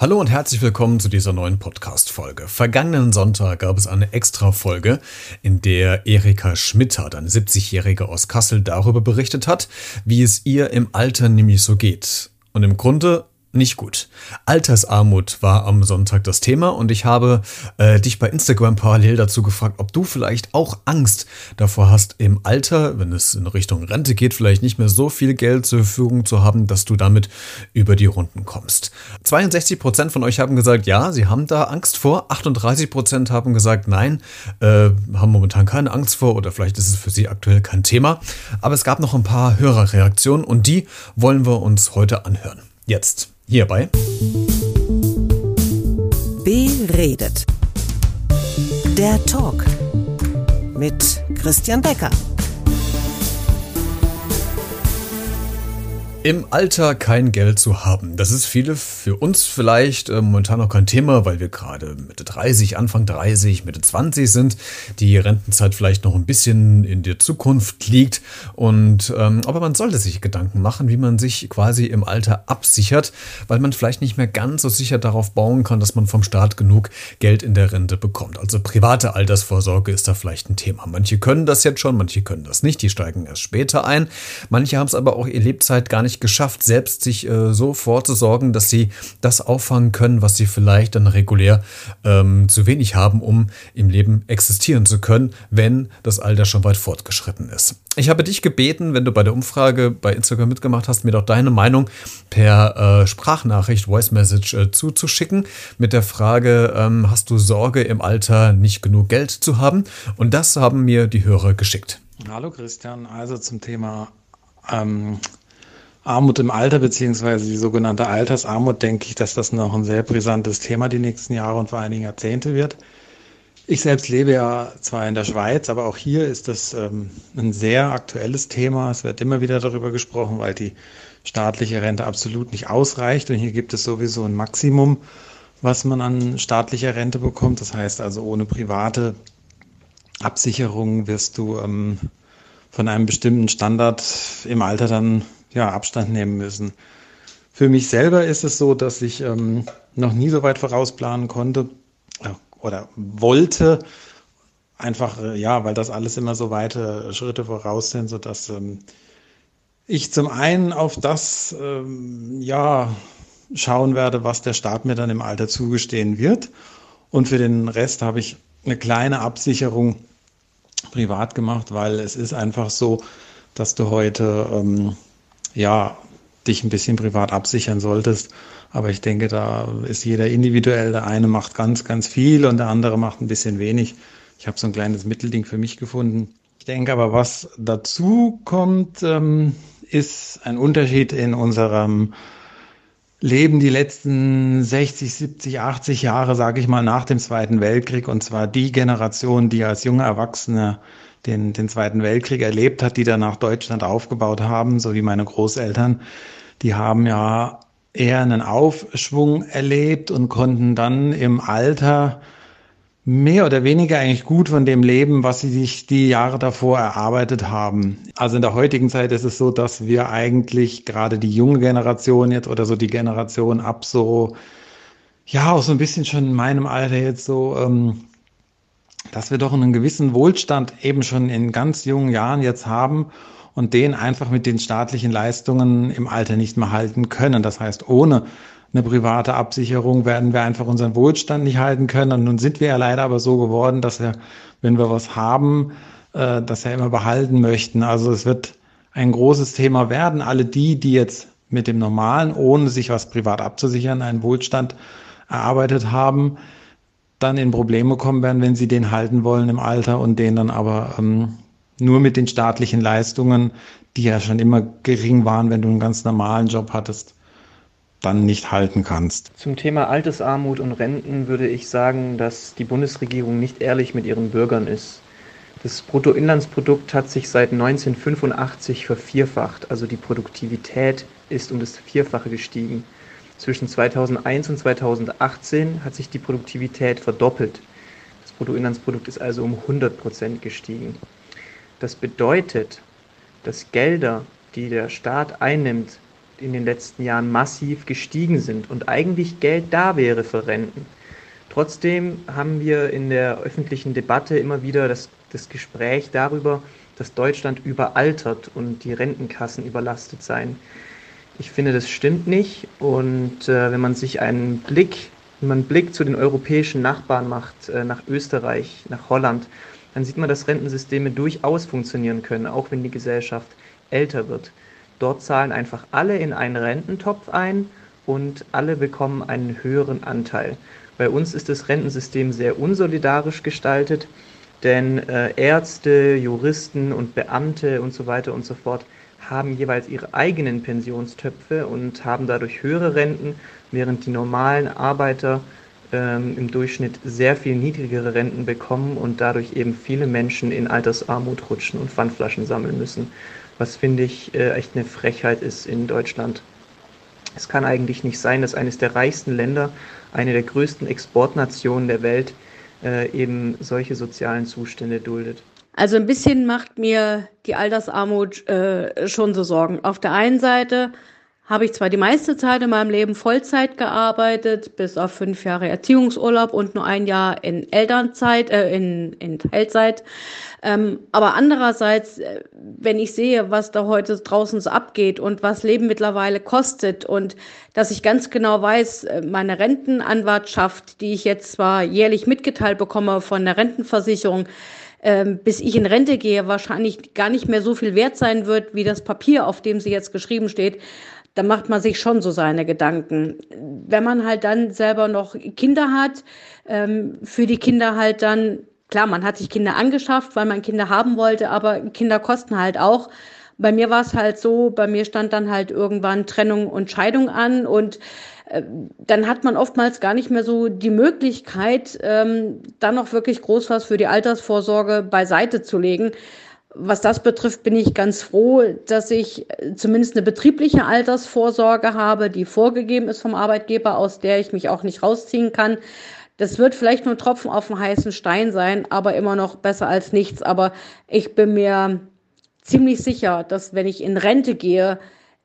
Hallo und herzlich willkommen zu dieser neuen Podcast-Folge. Vergangenen Sonntag gab es eine Extra-Folge, in der Erika Schmittert, eine 70-Jährige aus Kassel, darüber berichtet hat, wie es ihr im Alter nämlich so geht. Und im Grunde nicht gut. Altersarmut war am Sonntag das Thema und ich habe äh, dich bei Instagram parallel dazu gefragt, ob du vielleicht auch Angst davor hast, im Alter, wenn es in Richtung Rente geht, vielleicht nicht mehr so viel Geld zur Verfügung zu haben, dass du damit über die Runden kommst. 62 Prozent von euch haben gesagt, ja, sie haben da Angst vor. 38 Prozent haben gesagt, nein, äh, haben momentan keine Angst vor oder vielleicht ist es für sie aktuell kein Thema. Aber es gab noch ein paar Hörerreaktionen und die wollen wir uns heute anhören. Jetzt. Hierbei Beredet. Der Talk mit Christian Becker. Im Alter kein Geld zu haben, das ist viele für uns vielleicht äh, momentan noch kein Thema, weil wir gerade Mitte 30, Anfang 30, Mitte 20 sind, die Rentenzeit vielleicht noch ein bisschen in der Zukunft liegt und ähm, aber man sollte sich Gedanken machen, wie man sich quasi im Alter absichert, weil man vielleicht nicht mehr ganz so sicher darauf bauen kann, dass man vom Staat genug Geld in der Rente bekommt. Also private Altersvorsorge ist da vielleicht ein Thema. Manche können das jetzt schon, manche können das nicht, die steigen erst später ein. Manche haben es aber auch ihr Lebzeit gar nicht nicht geschafft, selbst sich äh, so vorzusorgen, dass sie das auffangen können, was sie vielleicht dann regulär ähm, zu wenig haben, um im Leben existieren zu können, wenn das Alter schon weit fortgeschritten ist. Ich habe dich gebeten, wenn du bei der Umfrage bei Instagram mitgemacht hast, mir doch deine Meinung per äh, Sprachnachricht, Voice Message äh, zuzuschicken mit der Frage, ähm, hast du Sorge im Alter nicht genug Geld zu haben? Und das haben mir die Hörer geschickt. Hallo Christian, also zum Thema ähm, Armut im Alter beziehungsweise die sogenannte Altersarmut, denke ich, dass das noch ein sehr brisantes Thema die nächsten Jahre und vor einigen Jahrzehnte wird. Ich selbst lebe ja zwar in der Schweiz, aber auch hier ist das ähm, ein sehr aktuelles Thema. Es wird immer wieder darüber gesprochen, weil die staatliche Rente absolut nicht ausreicht. Und hier gibt es sowieso ein Maximum, was man an staatlicher Rente bekommt. Das heißt also, ohne private Absicherung wirst du ähm, von einem bestimmten Standard im Alter dann ja, Abstand nehmen müssen. Für mich selber ist es so, dass ich ähm, noch nie so weit vorausplanen konnte äh, oder wollte. Einfach, äh, ja, weil das alles immer so weite Schritte voraus sind, sodass ähm, ich zum einen auf das, ähm, ja, schauen werde, was der Staat mir dann im Alter zugestehen wird. Und für den Rest habe ich eine kleine Absicherung privat gemacht, weil es ist einfach so, dass du heute ähm, ja, dich ein bisschen privat absichern solltest. Aber ich denke, da ist jeder individuell. Der eine macht ganz, ganz viel und der andere macht ein bisschen wenig. Ich habe so ein kleines Mittelding für mich gefunden. Ich denke aber, was dazu kommt, ähm, ist ein Unterschied in unserem Leben die letzten 60, 70, 80 Jahre, sage ich mal, nach dem Zweiten Weltkrieg. Und zwar die Generation, die als junge Erwachsene den, den Zweiten Weltkrieg erlebt hat, die danach Deutschland aufgebaut haben, so wie meine Großeltern, die haben ja eher einen Aufschwung erlebt und konnten dann im Alter mehr oder weniger eigentlich gut von dem leben, was sie sich die Jahre davor erarbeitet haben. Also in der heutigen Zeit ist es so, dass wir eigentlich gerade die junge Generation jetzt oder so die Generation ab so, ja, auch so ein bisschen schon in meinem Alter jetzt so ähm, dass wir doch einen gewissen Wohlstand eben schon in ganz jungen Jahren jetzt haben und den einfach mit den staatlichen Leistungen im Alter nicht mehr halten können. Das heißt, ohne eine private Absicherung werden wir einfach unseren Wohlstand nicht halten können. Und nun sind wir ja leider aber so geworden, dass wir, wenn wir was haben, äh, das ja immer behalten möchten. Also es wird ein großes Thema werden. Alle die, die jetzt mit dem normalen, ohne sich was privat abzusichern, einen Wohlstand erarbeitet haben, dann in Probleme kommen werden, wenn sie den halten wollen im Alter und den dann aber ähm, nur mit den staatlichen Leistungen, die ja schon immer gering waren, wenn du einen ganz normalen Job hattest, dann nicht halten kannst. Zum Thema Altersarmut und Renten würde ich sagen, dass die Bundesregierung nicht ehrlich mit ihren Bürgern ist. Das Bruttoinlandsprodukt hat sich seit 1985 vervierfacht, also die Produktivität ist um das Vierfache gestiegen. Zwischen 2001 und 2018 hat sich die Produktivität verdoppelt. Das Bruttoinlandsprodukt ist also um 100 Prozent gestiegen. Das bedeutet, dass Gelder, die der Staat einnimmt, in den letzten Jahren massiv gestiegen sind und eigentlich Geld da wäre für Renten. Trotzdem haben wir in der öffentlichen Debatte immer wieder das, das Gespräch darüber, dass Deutschland überaltert und die Rentenkassen überlastet seien. Ich finde, das stimmt nicht. Und äh, wenn man sich einen Blick, wenn man einen Blick zu den europäischen Nachbarn macht, äh, nach Österreich, nach Holland, dann sieht man, dass Rentensysteme durchaus funktionieren können, auch wenn die Gesellschaft älter wird. Dort zahlen einfach alle in einen Rententopf ein und alle bekommen einen höheren Anteil. Bei uns ist das Rentensystem sehr unsolidarisch gestaltet, denn äh, Ärzte, Juristen und Beamte und so weiter und so fort haben jeweils ihre eigenen Pensionstöpfe und haben dadurch höhere Renten, während die normalen Arbeiter ähm, im Durchschnitt sehr viel niedrigere Renten bekommen und dadurch eben viele Menschen in Altersarmut rutschen und Pfandflaschen sammeln müssen. Was finde ich äh, echt eine Frechheit ist in Deutschland. Es kann eigentlich nicht sein, dass eines der reichsten Länder, eine der größten Exportnationen der Welt, äh, eben solche sozialen Zustände duldet. Also ein bisschen macht mir die Altersarmut äh, schon so Sorgen. Auf der einen Seite habe ich zwar die meiste Zeit in meinem Leben Vollzeit gearbeitet, bis auf fünf Jahre Erziehungsurlaub und nur ein Jahr in Elternzeit, äh, in, in Teilzeit. Ähm, aber andererseits, äh, wenn ich sehe, was da heute draußen so abgeht und was Leben mittlerweile kostet und dass ich ganz genau weiß, äh, meine Rentenanwartschaft, die ich jetzt zwar jährlich mitgeteilt bekomme von der Rentenversicherung, ähm, bis ich in Rente gehe, wahrscheinlich gar nicht mehr so viel wert sein wird, wie das Papier, auf dem sie jetzt geschrieben steht da macht man sich schon so seine Gedanken. Wenn man halt dann selber noch Kinder hat, ähm, für die Kinder halt dann, klar, man hat sich Kinder angeschafft, weil man Kinder haben wollte, aber Kinder kosten halt auch. Bei mir war es halt so, bei mir stand dann halt irgendwann Trennung und Scheidung an und dann hat man oftmals gar nicht mehr so die Möglichkeit, ähm, dann noch wirklich groß was für die Altersvorsorge beiseite zu legen was das betrifft, bin ich ganz froh, dass ich zumindest eine betriebliche Altersvorsorge habe, die vorgegeben ist vom Arbeitgeber, aus der ich mich auch nicht rausziehen kann. Das wird vielleicht nur ein Tropfen auf dem heißen Stein sein, aber immer noch besser als nichts. Aber ich bin mir ziemlich sicher, dass wenn ich in Rente gehe,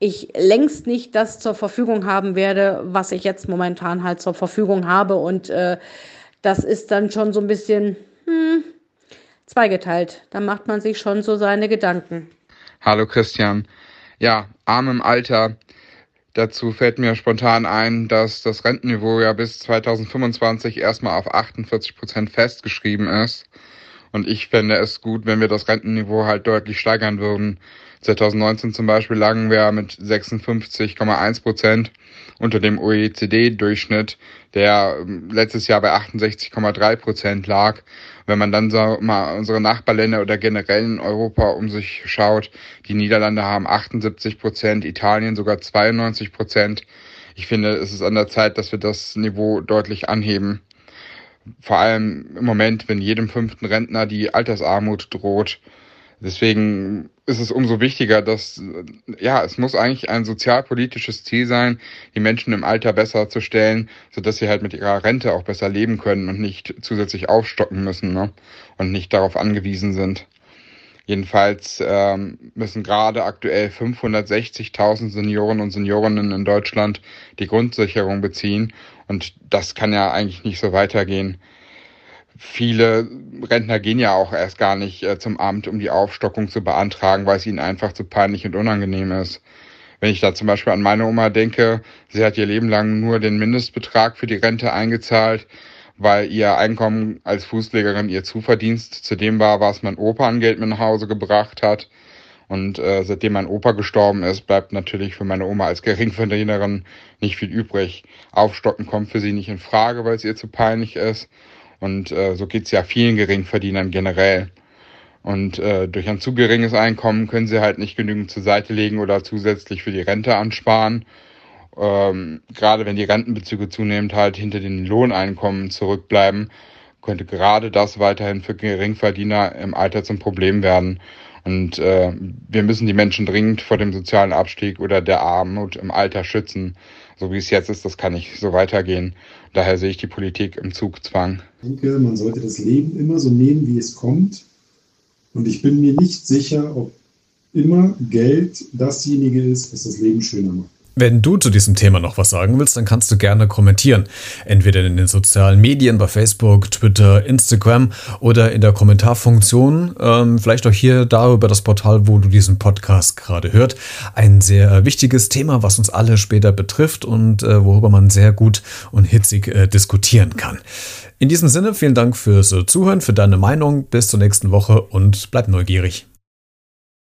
ich längst nicht das zur Verfügung haben werde, was ich jetzt momentan halt zur Verfügung habe. Und äh, das ist dann schon so ein bisschen, hm, zweigeteilt. Da macht man sich schon so seine Gedanken. Hallo Christian. Ja, arm im Alter. Dazu fällt mir spontan ein, dass das Rentenniveau ja bis 2025 erstmal auf 48 Prozent festgeschrieben ist. Und ich fände es gut, wenn wir das Rentenniveau halt deutlich steigern würden. 2019 zum Beispiel lagen wir mit 56,1 Prozent unter dem OECD-Durchschnitt, der ähm, letztes Jahr bei 68,3 Prozent lag. Wenn man dann so mal unsere Nachbarländer oder generell in Europa um sich schaut, die Niederlande haben 78 Prozent, Italien sogar 92 Prozent. Ich finde, es ist an der Zeit, dass wir das Niveau deutlich anheben. Vor allem im Moment, wenn jedem fünften Rentner die Altersarmut droht. Deswegen ist es umso wichtiger, dass, ja, es muss eigentlich ein sozialpolitisches Ziel sein, die Menschen im Alter besser zu stellen, sodass sie halt mit ihrer Rente auch besser leben können und nicht zusätzlich aufstocken müssen ne? und nicht darauf angewiesen sind. Jedenfalls ähm, müssen gerade aktuell 560.000 Senioren und Seniorinnen in Deutschland die Grundsicherung beziehen. Und das kann ja eigentlich nicht so weitergehen viele Rentner gehen ja auch erst gar nicht äh, zum Amt, um die Aufstockung zu beantragen, weil es ihnen einfach zu peinlich und unangenehm ist. Wenn ich da zum Beispiel an meine Oma denke, sie hat ihr Leben lang nur den Mindestbetrag für die Rente eingezahlt, weil ihr Einkommen als Fußlegerin ihr Zuverdienst zu dem war, was mein Opa an Geld mit nach Hause gebracht hat. Und äh, seitdem mein Opa gestorben ist, bleibt natürlich für meine Oma als Geringverdienerin nicht viel übrig. Aufstocken kommt für sie nicht in Frage, weil es ihr zu peinlich ist. Und äh, so geht's ja vielen Geringverdienern generell. Und äh, durch ein zu geringes Einkommen können sie halt nicht genügend zur Seite legen oder zusätzlich für die Rente ansparen. Ähm, gerade wenn die Rentenbezüge zunehmend halt hinter den Lohneinkommen zurückbleiben, könnte gerade das weiterhin für Geringverdiener im Alter zum Problem werden. Und äh, wir müssen die Menschen dringend vor dem sozialen Abstieg oder der Armut im Alter schützen. So wie es jetzt ist, das kann nicht so weitergehen. Daher sehe ich die Politik im Zugzwang. Ich denke, man sollte das Leben immer so nehmen, wie es kommt. Und ich bin mir nicht sicher, ob immer Geld dasjenige ist, was das Leben schöner macht. Wenn du zu diesem Thema noch was sagen willst, dann kannst du gerne kommentieren. Entweder in den sozialen Medien, bei Facebook, Twitter, Instagram oder in der Kommentarfunktion. Ähm, vielleicht auch hier da über das Portal, wo du diesen Podcast gerade hört. Ein sehr wichtiges Thema, was uns alle später betrifft und äh, worüber man sehr gut und hitzig äh, diskutieren kann. In diesem Sinne, vielen Dank fürs äh, Zuhören, für deine Meinung. Bis zur nächsten Woche und bleib neugierig.